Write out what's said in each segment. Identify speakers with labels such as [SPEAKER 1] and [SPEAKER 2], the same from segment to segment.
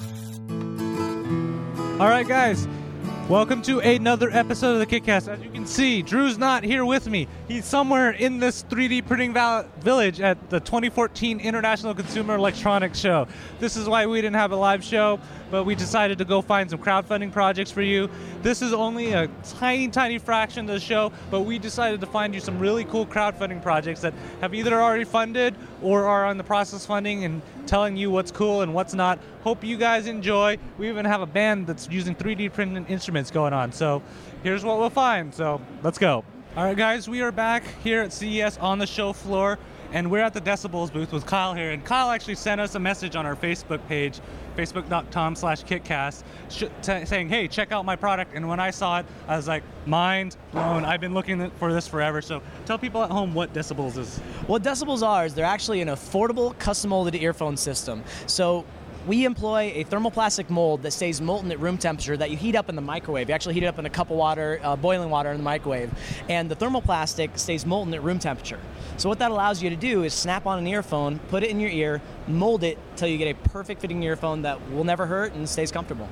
[SPEAKER 1] All right, guys. Welcome to another episode of the KickCast. As you can see, Drew's not here with me. He's somewhere in this 3D printing val- village at the 2014 International Consumer Electronics Show. This is why we didn't have a live show, but we decided to go find some crowdfunding projects for you. This is only a tiny, tiny fraction of the show, but we decided to find you some really cool crowdfunding projects that have either already funded or are on the process funding and telling you what's cool and what's not. Hope you guys enjoy. We even have a band that's using 3D printed instruments going on. So here's what we'll find. So let's go. All right, guys, we are back here at CES on the show floor, and we're at the Decibullz booth with Kyle here. And Kyle actually sent us a message on our Facebook page, facebook.com slash kickcast, sh- t- saying, hey, check out my product. And when I saw it, I was like, mind blown. I've been looking for this forever. So tell people at home what Decibullz is.
[SPEAKER 2] What Decibullz are is they're actually an affordable custom molded earphone system. So we employ a thermoplastic mold that stays molten at room temperature that you heat up in the microwave. You actually heat it up in a cup of water, uh, boiling water in the microwave. And the thermoplastic stays molten at room temperature. So what that allows you to do is snap on an earphone, put it in your ear, mold it till you get a perfect fitting earphone that will never hurt and stays comfortable.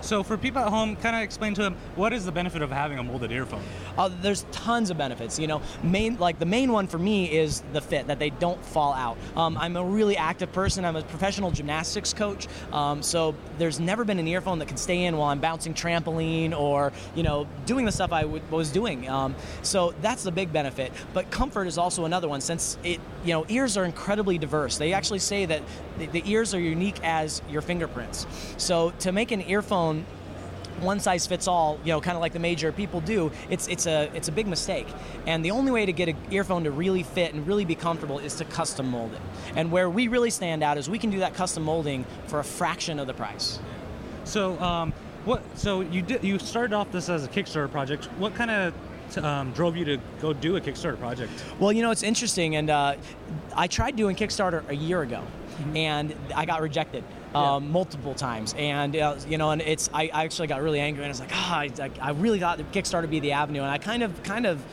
[SPEAKER 1] So for people at home, kind of explain to them what is the benefit of having a molded earphone?
[SPEAKER 2] Uh, there's tons of benefits. You know, main like the main one for me is the fit that they don't fall out. Um, I'm a really active person. I'm a professional gymnastics coach, um, so there's never been an earphone that can stay in while I'm bouncing trampoline or you know doing the stuff I w- was doing. Um, so that's the big benefit. But comfort is also another one since it you know ears are incredibly diverse. They actually say that the, the ears are unique as your fingerprints. So to make an earphone one size fits all, you know, kind of like the major people do, it's it's a it's a big mistake. And the only way to get an earphone to really fit and really be comfortable is to custom mold it. And where we really stand out is we can do that custom molding for a fraction of the price.
[SPEAKER 1] So, um, what? So you did. You started off this as a Kickstarter project. What kind of um, drove you to go do a Kickstarter project?
[SPEAKER 2] Well, you know, it's interesting, and uh, I tried doing Kickstarter a year ago, and I got rejected. Um, multiple times, and uh, you know, and it's I, I actually got really angry, and I was like, ah, I, I really thought Kickstarter would be the avenue, and I kind of, kind of,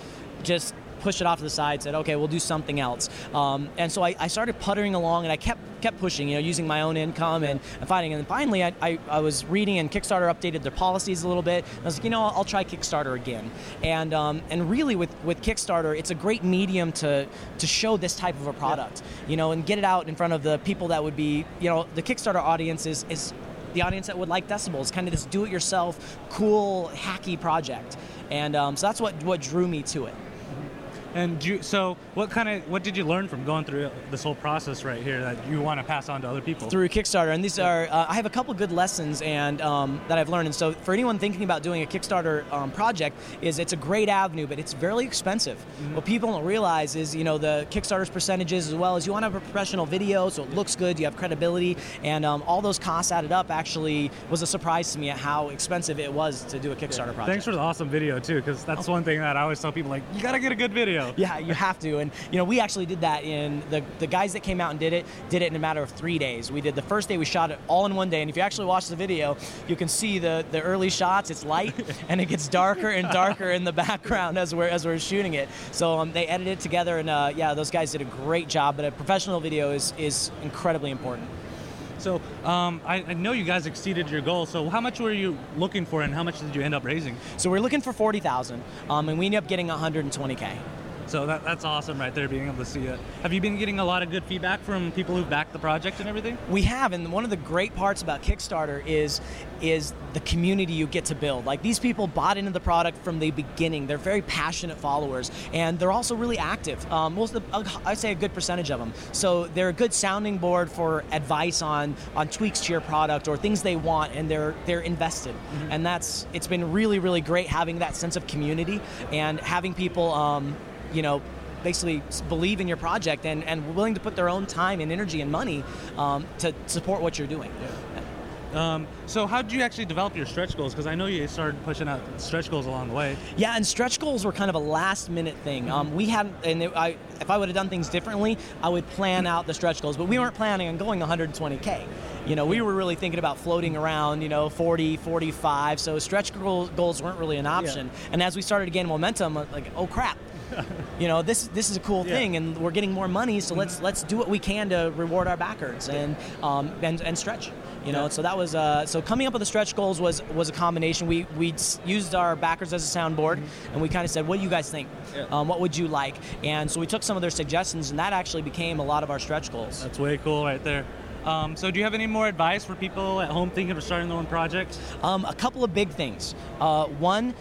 [SPEAKER 2] just pushed it off to the side, said, okay, we'll do something else, um, and so I, I started puttering along, and I kept kept pushing, you know, using my own income and, and fighting, and then finally, I, I, I was reading, and Kickstarter updated their policies a little bit. And I was like, you know, I'll, I'll try Kickstarter again, and um, and really with with Kickstarter, it's a great medium to to show this type of a product, you know, and get it out in front of the people that would be, you know, the Kickstarter audience is is the audience that would like Decibullz, kind of this do-it-yourself, cool, hacky project, and um, so that's what what drew me to it.
[SPEAKER 1] And you, so, what kind of what did you learn from going through this whole process right here that you want to pass on to other people?
[SPEAKER 2] through Kickstarter, and these are uh, I have a couple good lessons and um, that I've learned. And so for anyone thinking about doing a Kickstarter um, project, is it's a great avenue, but it's very expensive. What people don't realize is you know the Kickstarter's percentages as well as you want to have a professional video, so it looks good, you have credibility, and um, all those costs added up actually was a surprise to me at how expensive it was to do a Kickstarter project.
[SPEAKER 1] Thanks for the awesome video too, because that's one thing that I always tell people like you gotta get a good video.
[SPEAKER 2] Yeah, you have to. And you know, we actually did that in the the guys that came out and did it did it in a matter of three days. We did the first day we shot it all in one day, and if you actually watch the video, you can see the the early shots. It's light, and it gets darker and darker in the background as we're as we're shooting it. So um, they edited it together, and uh, yeah, those guys did a great job. But a professional video is is incredibly important.
[SPEAKER 1] So, um, I, I know you guys exceeded your goal. So, how much were you looking for, and how much did you end up raising?
[SPEAKER 2] So we're looking for forty thousand, um, and we ended up getting 120k.
[SPEAKER 1] So that, that's awesome right there, being able to see it. Have you been getting a lot of good feedback from people who've backed the project and everything?
[SPEAKER 2] We have, and one of the great parts about Kickstarter is is the community you get to build. Like these people bought into the product from the beginning. They're very passionate followers, and they're also really active. Um, most of the, I say a good percentage of them. So they're a good sounding board for advice on on tweaks to your product or things they want, and they're they're invested. And that's it's been really really great having that sense of community and having people, um, you know basically believe in your project and, and willing to put their own time and energy and money um, to support what you're doing.
[SPEAKER 1] Um, so, how did you actually develop your stretch goals? Because I know you started pushing out stretch goals along the way.
[SPEAKER 2] Yeah, and stretch goals were kind of a last minute thing. Um, we had, and it, I, if I would have done things differently, I would plan out the stretch goals. But we weren't planning on going 120k. You know, we were really thinking about floating around, you know, 40, 45. So stretch goals weren't really an option. And as we started to gain momentum, uh, like, oh crap, you know, this this is a cool
[SPEAKER 1] Yeah.
[SPEAKER 2] thing, and we're getting more money, so let's let's do what we can to reward our backers and um, and, and stretch. You know,
[SPEAKER 1] Yeah.
[SPEAKER 2] so that was uh, so coming up with the stretch goals was was a combination. We we used our backers as a soundboard, and we kind of said, "What do you guys think?
[SPEAKER 1] Yeah.
[SPEAKER 2] Um, what would you like?" And so we took some of their suggestions, and that actually became a lot of our stretch goals.
[SPEAKER 1] That's way cool right there. Um, so, do you have any more advice for people at home thinking of starting their own project?
[SPEAKER 2] Um, a couple of big things. Uh, one,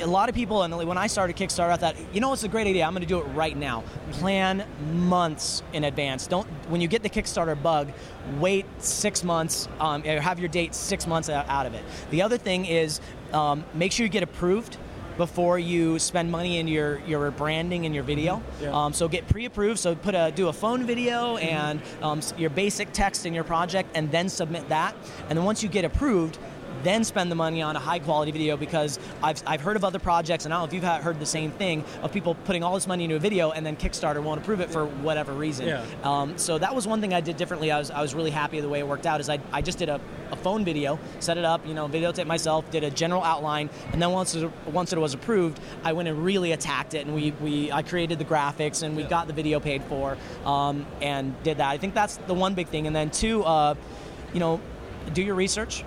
[SPEAKER 2] a lot of people, and when I started Kickstarter, I thought, you know, it's a great idea. I'm going to do it right now. Plan months in advance. Don't when you get the Kickstarter bug, wait six months. Um, or have your date six months out of it. The other thing is um, make sure you get approved before you spend money in your, your branding and your video.
[SPEAKER 1] Yeah.
[SPEAKER 2] Um, so get pre-approved. So put a do a phone video and um, your basic text in your project, and then submit that. And then once you get approved, then spend the money on a high quality video because I've, I've heard of other projects, and I don't know if you've heard the same thing of people putting all this money into a video and then Kickstarter won't approve it for whatever reason.
[SPEAKER 1] Yeah.
[SPEAKER 2] Um, so that was one thing I did differently. I was, I was really happy the way it worked out. Is I, I just did a, a phone video, set it up, you know, videotaped myself, did a general outline, and then once it, once it was approved, I went and really attacked it, and we, we I created the graphics and we got the video paid for, um, and did that. I think that's the one big thing, and then two, uh, you know, do your research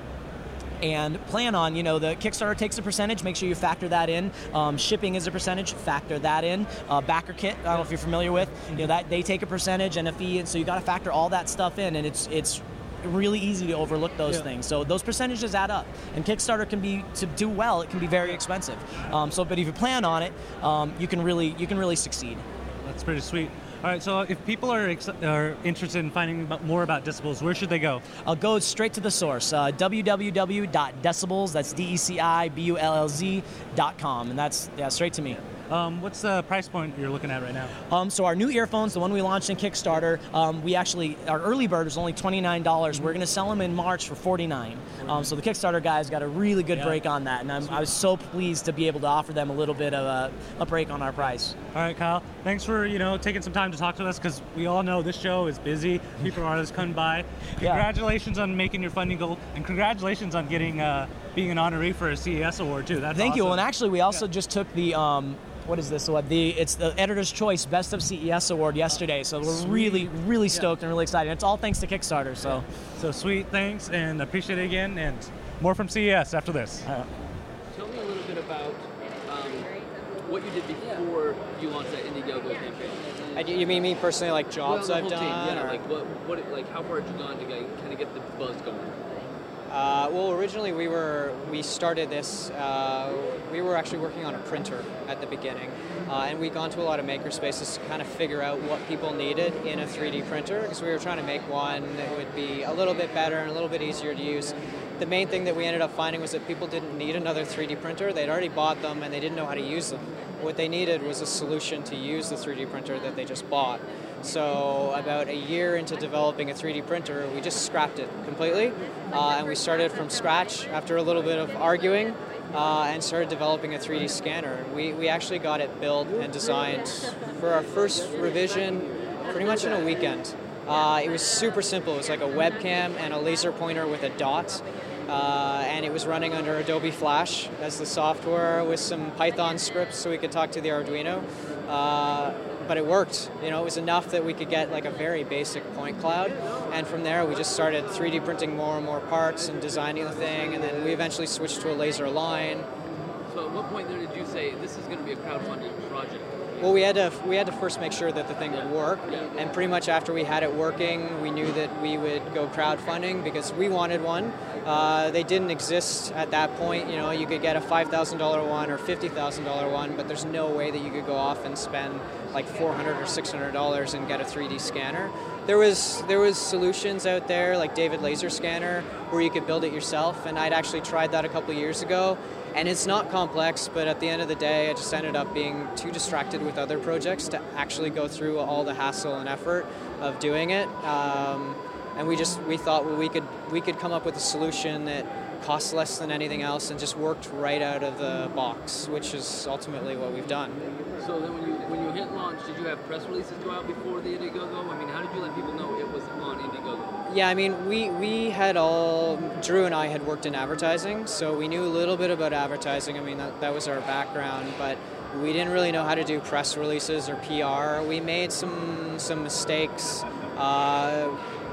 [SPEAKER 2] and plan on you know the kickstarter takes a percentage make sure you factor that in. Um, shipping is a percentage factor that in. Uh, BackerKit i don't know if you're familiar with you know that they take a percentage and a fee and so you got to factor all that stuff in and it's it's really easy to overlook those
[SPEAKER 1] Yeah.
[SPEAKER 2] things. So those percentages add up and kickstarter can be to do well it can be very expensive. Um, so but if you plan on it um, you can really you can really succeed.
[SPEAKER 1] That's pretty sweet. All right, so if people are, ex- are interested in finding more about Decibullz, where should they go?
[SPEAKER 2] I'll go straight to the source uh, www.decibullz that's d-e-c-i-b-u-l-l-z dot com and that's yeah straight to me
[SPEAKER 1] Um, what's the price point you're looking at right now?
[SPEAKER 2] Um, so our new earphones, the one we launched in Kickstarter, um, we actually our early bird was only twenty nine dollars. We're going to sell them in March for forty nine. Um, so the Kickstarter guys got a really good
[SPEAKER 1] Yeah.
[SPEAKER 2] break on that, and I'm, I was so pleased to be able to offer them a little bit of a, a break on our price.
[SPEAKER 1] All right, Kyle. Thanks for you know taking some time to talk to us because we all know this show is busy. People are always coming by.
[SPEAKER 2] Yeah.
[SPEAKER 1] Congratulations on making your funding goal, and congratulations on getting uh, being an honoree for a CES award too. That's
[SPEAKER 2] Thank you.
[SPEAKER 1] awesome.
[SPEAKER 2] And actually, we also
[SPEAKER 1] Yeah.
[SPEAKER 2] just took the. Um, what is this? What the? It's the Editor's Choice Best of CES Award yesterday. So we're
[SPEAKER 1] Sweet.
[SPEAKER 2] really, really stoked and really excited. It's all thanks to Kickstarter. So
[SPEAKER 1] So sweet, thanks, and appreciate it again. And more from CES after this.
[SPEAKER 2] uh,
[SPEAKER 3] Tell me a little bit about um, what you did before you launched that Indiegogo campaign.
[SPEAKER 4] You you mean me personally, like jobs
[SPEAKER 3] well,
[SPEAKER 4] I've done?
[SPEAKER 3] team, yeah.
[SPEAKER 4] or-
[SPEAKER 3] Like what, what, like how far had you gone to get, kind of get the buzz going?
[SPEAKER 4] Uh, well, originally we were we started this. Uh, we were actually working on a printer at the beginning, uh, and we'd gone to a lot of maker spaces to kind of figure out what people needed in a 3D printer because we were trying to make one that would be a little bit better and a little bit easier to use. The main thing that we ended up finding was that people didn't need another 3D printer. They'd already bought them and they didn't know how to use them. What they needed was a solution to use the 3D printer that they just bought. So about a year into developing a 3D printer, we just scrapped it completely, uh, and we started from scratch after a little bit of arguing, uh, and started developing a 3D scanner. We we actually got it built and designed for our first revision, pretty much in a weekend. Uh, it was super simple. It was like a webcam and a laser pointer with a dot. Uh, and it was running under Adobe Flash as the software with some Python scripts so we could talk to the Arduino. Uh, but it worked. You know, it was enough that we could get like a very basic point cloud, and from there we just started 3D printing more and more parts and designing the thing, and then we eventually switched to a laser line.
[SPEAKER 3] So at what point there did you say this is going to be a crowdfunding project?
[SPEAKER 4] Well, we had to we had to first make sure that the thing would work, and pretty much after we had it working, we knew that we would go crowdfunding because we wanted one. Uh, they didn't exist at that point. You know, you could get a five thousand dollar one or fifty thousand dollar one, but there's no way that you could go off and spend like four hundred or six hundred dollars and get a 3D scanner. There was there was solutions out there like David Laser Scanner where you could build it yourself, and I'd actually tried that a couple years ago. And it's not complex, but at the end of the day, I just ended up being too distracted with other projects to actually go through all the hassle and effort of doing it. Um, and we just we thought well, we could we could come up with a solution that cost less than anything else and just worked right out of the box, which is ultimately what we've done.
[SPEAKER 3] So then when you when you hit launch, did you have press releases go out before the Indiegogo? I mean, how did you let people know it was on Indiegogo?
[SPEAKER 4] Yeah, I mean, we, we had all, Drew and I had worked in advertising, so we knew a little bit about advertising. I mean, that, that was our background, but we didn't really know how to do press releases or PR. We made some some mistakes. Uh,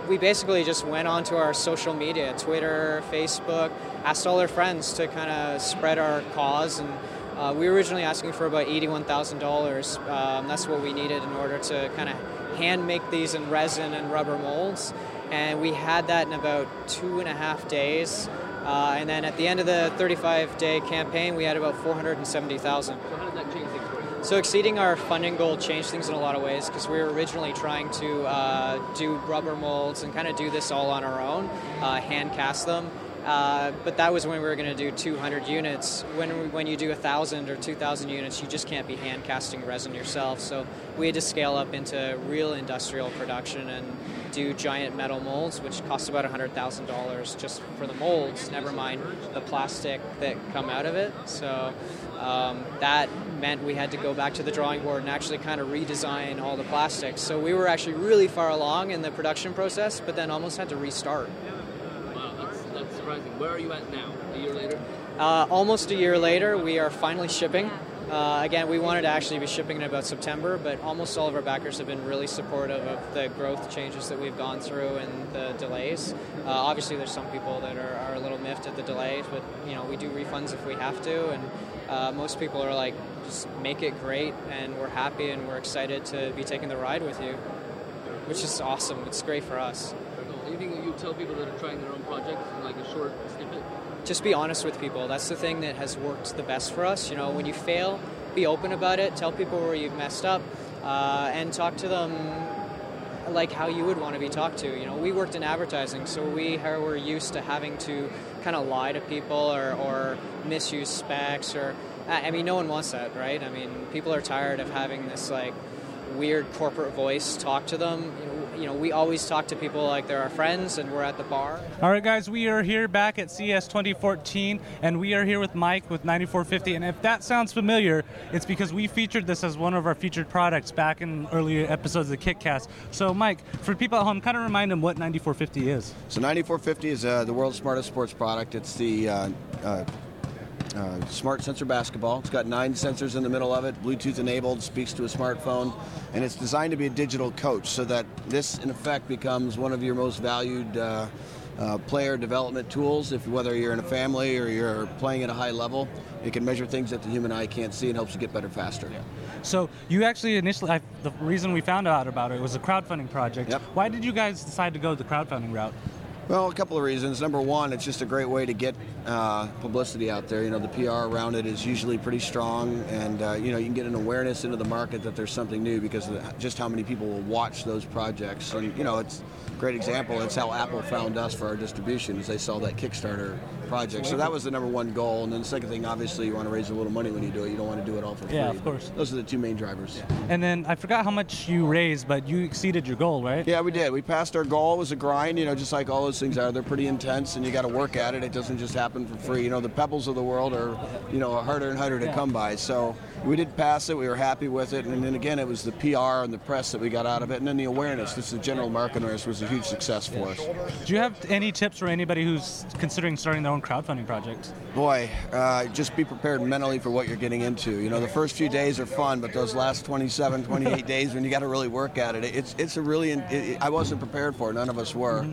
[SPEAKER 4] we basically just went onto our social media, Twitter, Facebook, asked all our friends to kind of spread our cause and. Uh, we were originally asking for about $81,000. Um, that's what we needed in order to kind of hand make these in resin and rubber molds. And we had that in about two and a half days. Uh, and then at the end of the 35 day campaign, we had about 470,000.
[SPEAKER 3] So how did that change things for you?
[SPEAKER 4] So exceeding our funding goal changed things in a lot of ways because we were originally trying to uh, do rubber molds and kind of do this all on our own, uh, hand cast them. Uh, but that was when we were going to do 200 units. When when you do 1,000 or 2,000 units, you just can't be hand casting resin yourself. So we had to scale up into real industrial production and do giant metal molds, which cost about $100,000 just for the molds. Never mind the plastic that come out of it. So um, that meant we had to go back to the drawing board and actually kind of redesign all the plastics. So we were actually really far along in the production process, but then almost had to restart.
[SPEAKER 3] Wow, that's, that's surprising. Where are you at now? A year later?
[SPEAKER 4] Uh, almost a year later, we are finally shipping. Uh, again, we wanted to actually be shipping in about September, but almost all of our backers have been really supportive of the growth changes that we've gone through and the delays. Uh, obviously, there's some people that are, are a little miffed at the delays, but you know we do refunds if we have to, and uh, most people are like, just make it great, and we're happy and we're excited to be taking the ride with you, which is awesome. It's great for us.
[SPEAKER 3] Tell people that are trying their own projects in like a short snippet?
[SPEAKER 4] just be honest with people. That's the thing that has worked the best for us. You know, when you fail, be open about it. Tell people where you've messed up, uh, and talk to them like how you would want to be talked to. You know, we worked in advertising, so we were used to having to kind of lie to people or, or misuse specs. Or I mean, no one wants that, right? I mean, people are tired of having this like weird corporate voice talk to them. You know, you know, we always talk to people like they're our friends and we're at the bar.
[SPEAKER 1] All right, guys, we are here back at CES 2014, and we are here with Mike with 94Fifty. And if that sounds familiar, it's because we featured this as one of our featured products back in earlier episodes of the KickCast. So, Mike, for people at home, kind of remind them what 94Fifty is.
[SPEAKER 5] So 94Fifty is uh, the world's smartest sports product. It's the uh, uh, uh, smart sensor basketball. It's got nine sensors in the middle of it, Bluetooth enabled, speaks to a smartphone, and it's designed to be a digital coach so that this, in effect, becomes one of your most valued uh, uh, player development tools. If whether you're in a family or you're playing at a high level, it can measure things that the human eye can't see and helps you get better faster.
[SPEAKER 1] So, you actually initially, I, the reason we found out about it was a crowdfunding project.
[SPEAKER 5] Yep.
[SPEAKER 1] Why did you guys decide to go the crowdfunding route?
[SPEAKER 5] Well, a couple of reasons. Number one, it's just a great way to get uh, publicity out there. You know, the PR around it is usually pretty strong, and uh, you know, you can get an awareness into the market that there's something new because of just how many people will watch those projects. And you know, it's great example. That's how Apple found us for our distribution, as they saw that Kickstarter project. So that was the number one goal. And then the second thing, obviously, you want to raise a little money when you do it. You don't want to do it all for free.
[SPEAKER 1] Yeah, of course.
[SPEAKER 5] Those are the two main drivers.
[SPEAKER 1] And then I forgot how much you raised, but you exceeded your goal, right?
[SPEAKER 5] Yeah, we did. We passed our goal. It was a grind, you know, just like all those things are. They're pretty intense, and you got to work at it. It doesn't just happen for free. You know, the pebbles of the world are, you know, harder and harder to come by. So we did pass it. We were happy with it. And then again, it was the PR and the press that we got out of it, and then the awareness. This is general market awareness was a huge success for us.
[SPEAKER 1] Do you have any tips for anybody who's considering starting their own crowdfunding project?
[SPEAKER 5] Boy, uh, just be prepared mentally for what you're getting into. You know, the first few days are fun, but those last 27, 28 days when you got to really work at it, it's it's a really. It, I wasn't prepared for. it. None of us were.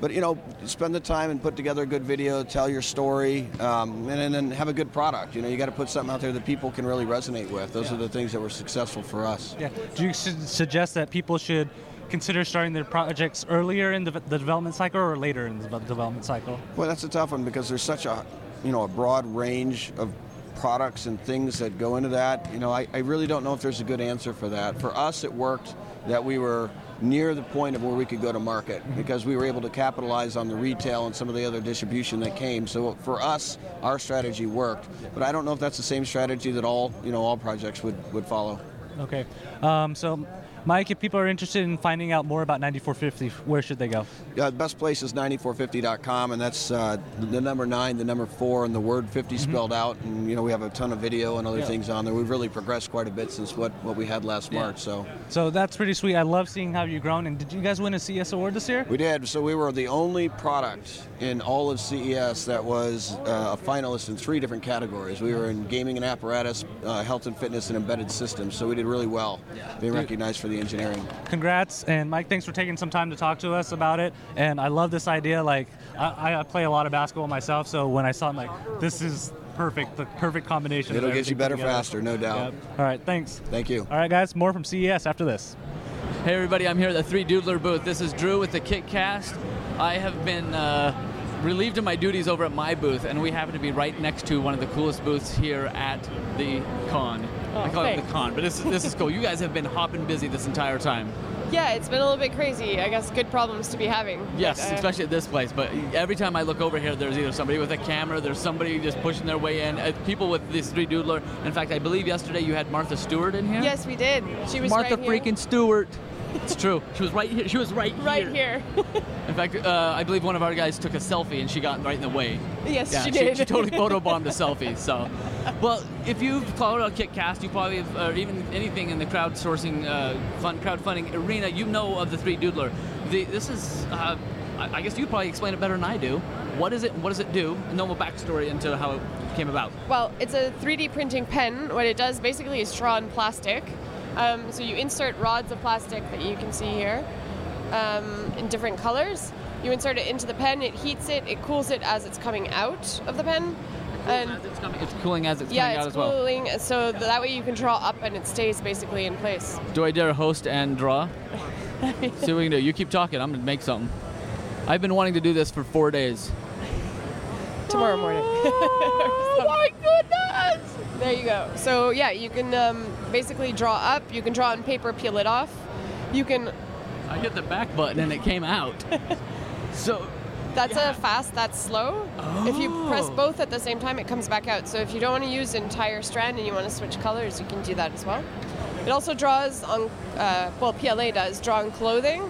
[SPEAKER 5] But you know, spend the time and put together a good video, tell your story, um, and, then have a good product. You know, you got to put something out there that people can really resonate with. Those are the things that were successful for us.
[SPEAKER 1] Yeah. Do you su- suggest that people should consider starting their projects earlier in the, the development cycle or later in the development cycle?
[SPEAKER 5] Well, that's a tough one because there's such a, you know, a broad range of products and things that go into that. You know, I, I really don't know if there's a good answer for that. For us, it worked that we were near the point of where we could go to market because we were able to capitalize on the retail and some of the other distribution that came. So for us, our strategy worked. But I don't know if that's the same strategy that all, you know, all projects would, would follow.
[SPEAKER 1] Okay. Um, so Mike, if people are interested in finding out more about 94Fifty, where should they go?
[SPEAKER 5] Yeah, the best place is 94fifty.com, and that's uh, the number nine, the number four, and the word 50 spelled out. And you know we have a ton of video and other
[SPEAKER 1] Yeah.
[SPEAKER 5] things on there. We've really progressed quite a bit since what, what we had last
[SPEAKER 1] Yeah.
[SPEAKER 5] March. So
[SPEAKER 1] So that's pretty sweet. I love seeing how you've grown. And did you guys win a CES award this year?
[SPEAKER 5] we did. So we were the only product in all of CES that was uh, a finalist in three different categories. We were in gaming and apparatus, uh, health and fitness, and embedded systems. So we did really well, being recognized for the engineering.
[SPEAKER 1] Congrats, and Mike, thanks for taking some time to talk to us about it. And I love this idea. Like, I, I play a lot of basketball myself, so when I saw it, I'm like, this is perfect, the perfect combination.
[SPEAKER 5] It'll get you better
[SPEAKER 1] together.
[SPEAKER 5] faster, no doubt.
[SPEAKER 1] Yep. All right, thanks.
[SPEAKER 5] Thank you.
[SPEAKER 1] All right, guys, more from CES after this.
[SPEAKER 6] Hey everybody, I'm here at the 3Doodler booth. This is Drew with the KickCast. I have been uh, relieved of my duties over at my booth, and we happen to be right next to one of the coolest booths here at the con. I call it the con, but this, this is cool. You guys have been hopping busy this entire time.
[SPEAKER 7] Yeah, it's been a little bit crazy. I guess good problems to be having.
[SPEAKER 6] Yes,
[SPEAKER 7] But, uh,
[SPEAKER 6] especially at this place. But every time I look over here, there's either somebody with a camera, there's somebody just pushing their way in. Uh, people with this 3Doodler. In fact, I believe yesterday you had Martha Stewart in here.
[SPEAKER 7] Yes, we did. She was
[SPEAKER 6] Martha
[SPEAKER 7] right here.
[SPEAKER 6] freaking Stewart. It's true. She was right here. She was right here.
[SPEAKER 7] right here.
[SPEAKER 6] In fact, uh, I believe one of our guys took a selfie and she got right in the way.
[SPEAKER 7] yes,
[SPEAKER 6] Yeah,
[SPEAKER 7] she
[SPEAKER 6] she,
[SPEAKER 7] did.
[SPEAKER 6] she totally photobombed a selfie. So, well, if you've followed our KickCast, you probably have, or even anything in the crowdsourcing, uh, fund crowdfunding arena, you know of the 3Doodler. The, this is, uh, I guess you probably explain it better than I do. What is it? What does it do? Then we'll backstory into how it came about.
[SPEAKER 7] Well, it's a 3D printing pen. What it does basically is draw in plastic. Um, so you insert rods of plastic that you can see here um, in different colors. You insert it into the pen. It heats it. It cools it as it's coming out of the pen. And
[SPEAKER 6] it's, coming, it's cooling as it's
[SPEAKER 7] yeah,
[SPEAKER 6] coming out as well.
[SPEAKER 7] Yeah, it's cooling. So that way you can draw up and it stays basically in place.
[SPEAKER 6] Do I dare host and draw? See what we can do. You keep talking. I'm gonna make something. I've been wanting to do this for four days.
[SPEAKER 7] tomorrow morning. oh my goodness! There you go. So yeah, you can um, basically draw up. You can draw on paper, peel it off. You can.
[SPEAKER 6] I hit the back button and it came out. so
[SPEAKER 7] That's a fast. That's slow. If you press
[SPEAKER 6] Oh.
[SPEAKER 7] both at the same time, it comes back out. So if you don't want to use entire strand and you want to switch colors, you can do that as well. It also draws on. Uh, well, PLA does draw on clothing.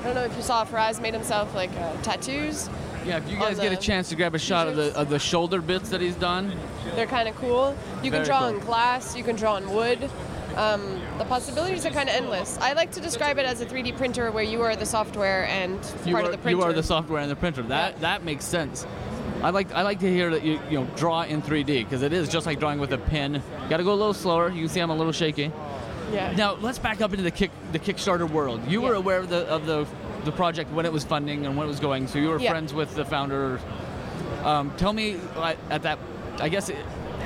[SPEAKER 7] I don't know if you saw Faraz made himself like uh, tattoos.
[SPEAKER 6] Yeah, if you guys get a chance to grab a shot of the of the shoulder bits that he's done,
[SPEAKER 7] They're kind of cool. You can
[SPEAKER 6] Very
[SPEAKER 7] draw
[SPEAKER 6] cool.
[SPEAKER 7] on glass, you can draw on wood. Um, the possibilities are kind of endless. I like to describe it as a 3D printer where you are the software and
[SPEAKER 6] you
[SPEAKER 7] part
[SPEAKER 6] are
[SPEAKER 7] of the printer.
[SPEAKER 6] you are the software and the printer. That
[SPEAKER 7] Yeah.
[SPEAKER 6] that makes sense. I like I like to hear that you you know draw in 3D because it is just like drawing with a pen. Got to go a little slower. You can see I'm a little shaky.
[SPEAKER 7] Yeah.
[SPEAKER 6] Now let's back up into the kick the Kickstarter world. You were aware of the of the the project when it was funding and when it was going. So you were
[SPEAKER 7] Yeah.
[SPEAKER 6] friends with the founder. Um, tell me at that, I guess, it,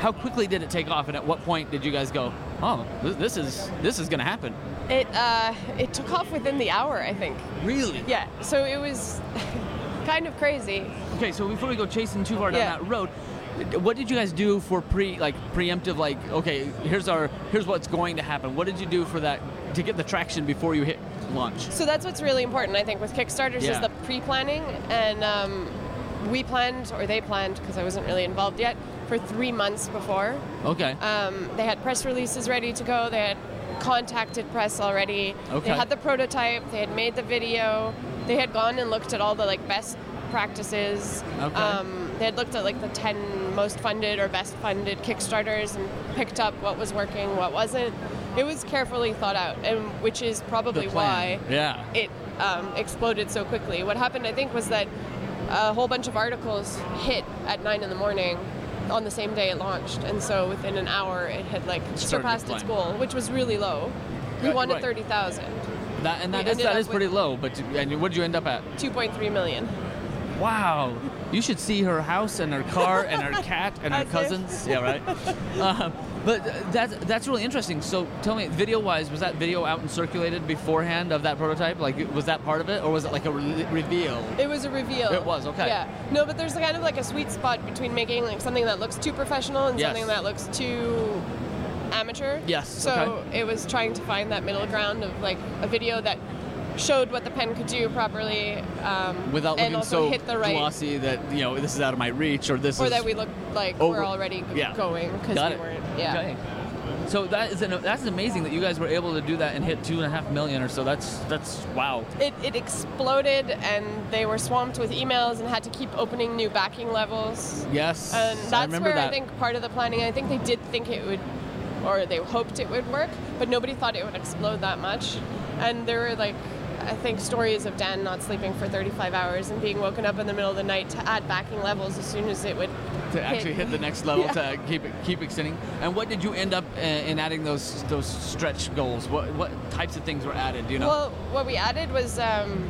[SPEAKER 6] how quickly did it take off, and at what point did you guys go, oh, this, is this is going to happen?
[SPEAKER 7] It uh, it took off within the hour, I think.
[SPEAKER 6] Really?
[SPEAKER 7] Yeah. So it was kind of crazy.
[SPEAKER 6] Okay, so before we go chasing too far down
[SPEAKER 7] Yeah.
[SPEAKER 6] that road, what did you guys do for pre like preemptive like okay here's our here's what's going to happen what did you do for that to get the traction before you hit launch
[SPEAKER 7] So that's what's really important, I think, with Kickstarters
[SPEAKER 6] Yeah.
[SPEAKER 7] is the pre-planning, and um, we planned, or they planned, because I wasn't really involved yet, for three months before.
[SPEAKER 6] okay
[SPEAKER 7] Um, they had press releases ready to go. They had contacted press already.
[SPEAKER 6] Okay.
[SPEAKER 7] They had the prototype. They had made the video. They had gone and looked at all the like best practices.
[SPEAKER 6] Okay.
[SPEAKER 7] Um, they had looked at like the 10 most funded or best funded Kickstarters and picked up what was working, what wasn't. It was carefully thought out, and which is probably why
[SPEAKER 6] yeah
[SPEAKER 7] it um, exploded so quickly. What happened, I think, was that a whole bunch of articles hit at nine in the morning on the same day it launched, and so within an hour it had like
[SPEAKER 6] Started
[SPEAKER 7] surpassed its goal, which was really low. We
[SPEAKER 6] Right,
[SPEAKER 7] wanted
[SPEAKER 6] right.
[SPEAKER 7] thirty thousand.
[SPEAKER 6] that and that is that is pretty low but and what did you end up at
[SPEAKER 7] 2.3 million.
[SPEAKER 6] wow you should see her house and her car and her cat and her cousins yeah right um, but that's that's really interesting so tell me video wise was that video out and circulated beforehand of that prototype like was that part of it or was it like a re- reveal
[SPEAKER 7] It was a reveal.
[SPEAKER 6] It was, okay.
[SPEAKER 7] Yeah. No, but there's kind of like a sweet spot between making like something that looks too professional and
[SPEAKER 6] Yes.
[SPEAKER 7] something that looks too amateur.
[SPEAKER 6] Yes,
[SPEAKER 7] So
[SPEAKER 6] okay.
[SPEAKER 7] it was trying to find that middle ground of like a video that showed what the pen could do properly, um,
[SPEAKER 6] without
[SPEAKER 7] and
[SPEAKER 6] looking
[SPEAKER 7] also
[SPEAKER 6] so
[SPEAKER 7] hit the right,
[SPEAKER 6] glossy that you know this is out of my reach or this
[SPEAKER 7] or
[SPEAKER 6] is
[SPEAKER 7] that we look like
[SPEAKER 6] over-
[SPEAKER 7] we're already
[SPEAKER 6] yeah.
[SPEAKER 7] going because we
[SPEAKER 6] it.
[SPEAKER 7] weren't. Yeah.
[SPEAKER 6] Okay. So that is an, that's amazing that you guys were able to do that and hit two and a half million or so. That's that's wow.
[SPEAKER 7] It, it exploded, and they were swamped with emails and had to keep opening new backing levels.
[SPEAKER 6] Yes,
[SPEAKER 7] And
[SPEAKER 6] I
[SPEAKER 7] that's
[SPEAKER 6] remember
[SPEAKER 7] where
[SPEAKER 6] that.
[SPEAKER 7] I think part of the planning, I think they did think it would, or they hoped it would work, but nobody thought it would explode that much. And there were like, I think stories of Dan not sleeping for 35 hours and being woken up in the middle of the night to add backing levels as soon as it would
[SPEAKER 6] to actually hit the next level
[SPEAKER 7] Yeah.
[SPEAKER 6] to keep keep extending. And what did you end up uh, in adding those those stretch goals? What what types of things were added? Do you know?
[SPEAKER 7] Well, what we added was, um,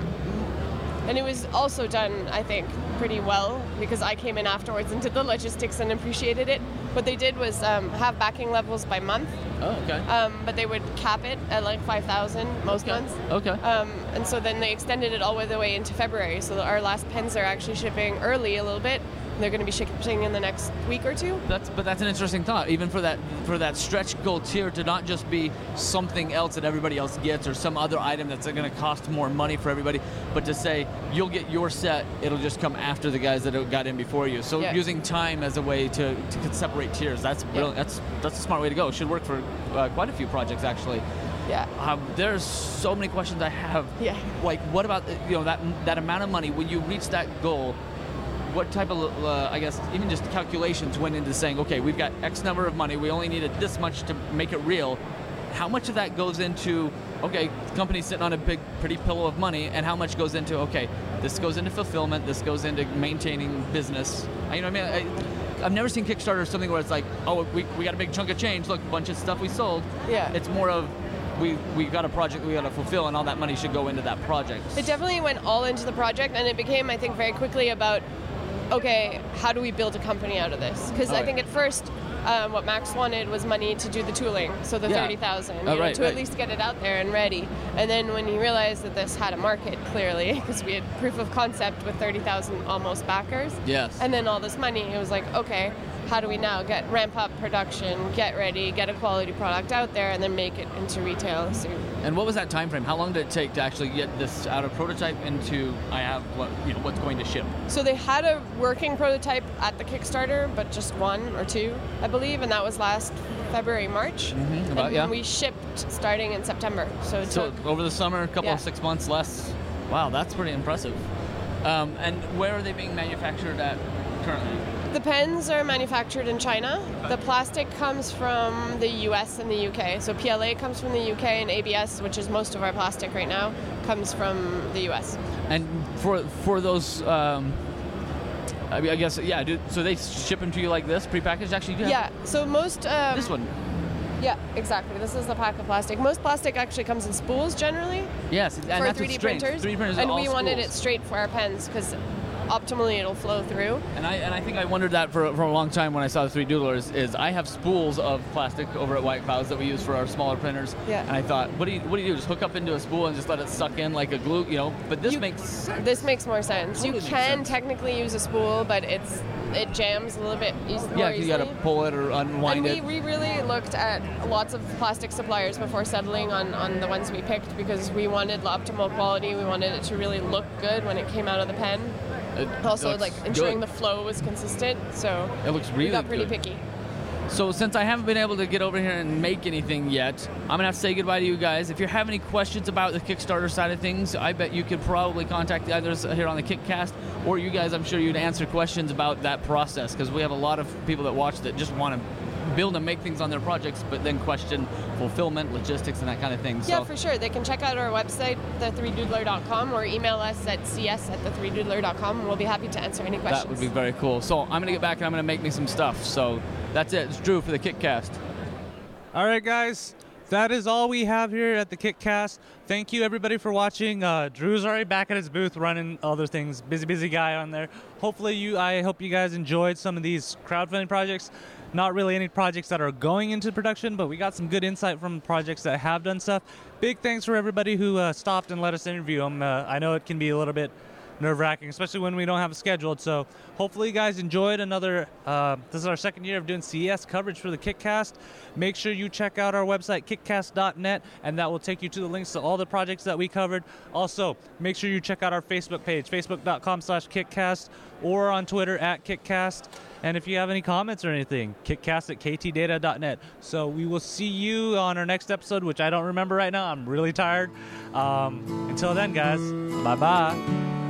[SPEAKER 7] and it was also done, I think, pretty well because I came in afterwards and did the logistics and appreciated it. What they did was um, have backing levels by month,
[SPEAKER 6] oh, okay.
[SPEAKER 7] um, but they would cap it at like 5,000 most
[SPEAKER 6] okay.
[SPEAKER 7] months.
[SPEAKER 6] Okay.
[SPEAKER 7] Um, and so then they extended it all the way into February. So our last pens are actually shipping early a little bit. They're going to be shipping in the next week or two.
[SPEAKER 6] That's but that's an interesting thought. Even for that for that stretch goal tier to not just be something else that everybody else gets or some other item that's going to cost more money for everybody, but to say you'll get your set, it'll just come after the guys that got in before you. So
[SPEAKER 7] Yeah.
[SPEAKER 6] using time as a way to, to separate tiers, that's
[SPEAKER 7] Yeah.
[SPEAKER 6] brilliant. That's that's a smart way to go. It should work for uh, quite a few projects actually.
[SPEAKER 7] Yeah.
[SPEAKER 6] Um, there's so many questions I have.
[SPEAKER 7] Yeah.
[SPEAKER 6] Like, what about you know that that amount of money when you reach that goal? What type of, uh, I guess, even just calculations went into saying, okay, we've got X number of money. We only needed this much to make it real. How much of that goes into, okay, the company's sitting on a big, pretty pillow of money, and how much goes into, okay, this goes into fulfillment, this goes into maintaining business. You know what I mean? I, I've never seen Kickstarter or something where it's like, oh, we, we got a big chunk of change. Look, a bunch of stuff we sold.
[SPEAKER 7] Yeah.
[SPEAKER 6] It's more of we we got a project we got to fulfill, and all that money should go into that project.
[SPEAKER 7] It definitely went all into the project, and it became, I think, very quickly about, okay, how do we build a company out of this? Because
[SPEAKER 6] Oh,
[SPEAKER 7] I
[SPEAKER 6] yeah.
[SPEAKER 7] think at first, um, what Max wanted was money to do the tooling, so the
[SPEAKER 6] Yeah.
[SPEAKER 7] thirty thousand,
[SPEAKER 6] Oh, right,
[SPEAKER 7] to
[SPEAKER 6] right.
[SPEAKER 7] at least get it out there and ready. And then when he realized that this had a market, clearly, because we had proof of concept with thirty thousand almost backers,
[SPEAKER 6] Yes.
[SPEAKER 7] and then all this money, it was like, okay, how do we now get ramp up production, get ready, get a quality product out there, and then make it into retail soon?
[SPEAKER 6] And what was that time frame? How long did it take to actually get this out of prototype into I have what you know what's going to ship?
[SPEAKER 7] So they had a working prototype at the Kickstarter, but just one or two, I believe, and that was last February, March.
[SPEAKER 6] Mhm, about-
[SPEAKER 7] and
[SPEAKER 6] yeah.
[SPEAKER 7] we shipped starting in September. So it
[SPEAKER 6] So
[SPEAKER 7] took
[SPEAKER 6] over the summer, a couple
[SPEAKER 7] Yeah.
[SPEAKER 6] of six months less. Wow, that's pretty impressive. Um, and where are they being manufactured at currently?
[SPEAKER 7] The pens are manufactured in China. The plastic comes from the US and the UK. So PLA comes from the UK and ABS, which is most of our plastic right now, comes from the US.
[SPEAKER 6] And for for those, um, I, mean, I guess yeah. Do, so they ship them to you like this, prepackaged. Actually, have
[SPEAKER 7] Yeah. So most um,
[SPEAKER 6] This one.
[SPEAKER 7] Yeah, exactly. This is the pack of plastic. Most plastic actually comes in spools generally.
[SPEAKER 6] Yes, and
[SPEAKER 7] for
[SPEAKER 6] that's
[SPEAKER 7] 3D printers.
[SPEAKER 6] 3D printers
[SPEAKER 7] and we wanted
[SPEAKER 6] spools.
[SPEAKER 7] it straight for our pens because optimally it'll flow through.
[SPEAKER 6] And I and I think I wondered that for, for a long time when I saw the 3Doodlers. Is I have spools of plastic over at White Clouds that we use for our smaller printers.
[SPEAKER 7] Yeah.
[SPEAKER 6] And I thought, what do you what do you do? Just hook up into a spool and just let it suck in like a glue, you know? But this
[SPEAKER 7] You-
[SPEAKER 6] makes sense.
[SPEAKER 7] This makes more sense.
[SPEAKER 6] Totally
[SPEAKER 7] you can
[SPEAKER 6] sense.
[SPEAKER 7] technically use a spool, but it's it jams a little bit eas-
[SPEAKER 6] yeah, you got to pull it or unwind
[SPEAKER 7] and
[SPEAKER 6] it.
[SPEAKER 7] we, we really looked at lots of plastic suppliers before settling on, on the ones we picked because we wanted the optimal quality. We wanted it to really look good when it came out of the pen.
[SPEAKER 6] It
[SPEAKER 7] Also, like ensuring
[SPEAKER 6] good.
[SPEAKER 7] the flow was consistent. So
[SPEAKER 6] It looks
[SPEAKER 7] we
[SPEAKER 6] really
[SPEAKER 7] got pretty
[SPEAKER 6] good.
[SPEAKER 7] picky.
[SPEAKER 6] So since I haven't been able to get over here and make anything yet, I'm gonna have to say goodbye to you guys. If you have any questions about the Kickstarter side of things, I bet you could probably contact the others here on the Kickcast, or you guys. I'm sure you'd answer questions about that process because we have a lot of people that watch that just want to build and make things on their projects, but then question fulfillment, logistics, and that kind of thing.
[SPEAKER 7] Yeah,
[SPEAKER 6] so
[SPEAKER 7] for sure. They can check out our website, the3doodler.com, or email us at cs at the3doodler.com, and we'll be happy to answer any questions.
[SPEAKER 6] that would be very cool. So I'm gonna get back and I'm gonna make me some stuff. So that's it. It's Drew for the Kickcast.
[SPEAKER 1] All right, guys. That is all we have here at the KickCast. Thank you, everybody, for watching. Uh, Drew's already back at his booth running other things. Busy, busy guy on there. Hopefully, you. I hope you guys enjoyed some of these crowdfunding projects. Not really any projects that are going into production, but we got some good insight from projects that have done stuff. Big thanks for everybody who uh, stopped and let us interview them. Uh, I know it can be a little bit nerve wracking, especially when we don't have a scheduled. So hopefully you guys enjoyed another. Uh, this is our second year of doing CES coverage for the Kickcast. Make sure you check out our website kickcast.net, and that will take you to the links to all the projects that we covered. Also, make sure you check out our Facebook page, facebook.com/kickcast, or on Twitter at kickcast. And if you have any comments or anything, kickcast at ktdata.net. So we will see you on our next episode, which I don't remember right now. I'm really tired. Um, until then, guys, bye bye.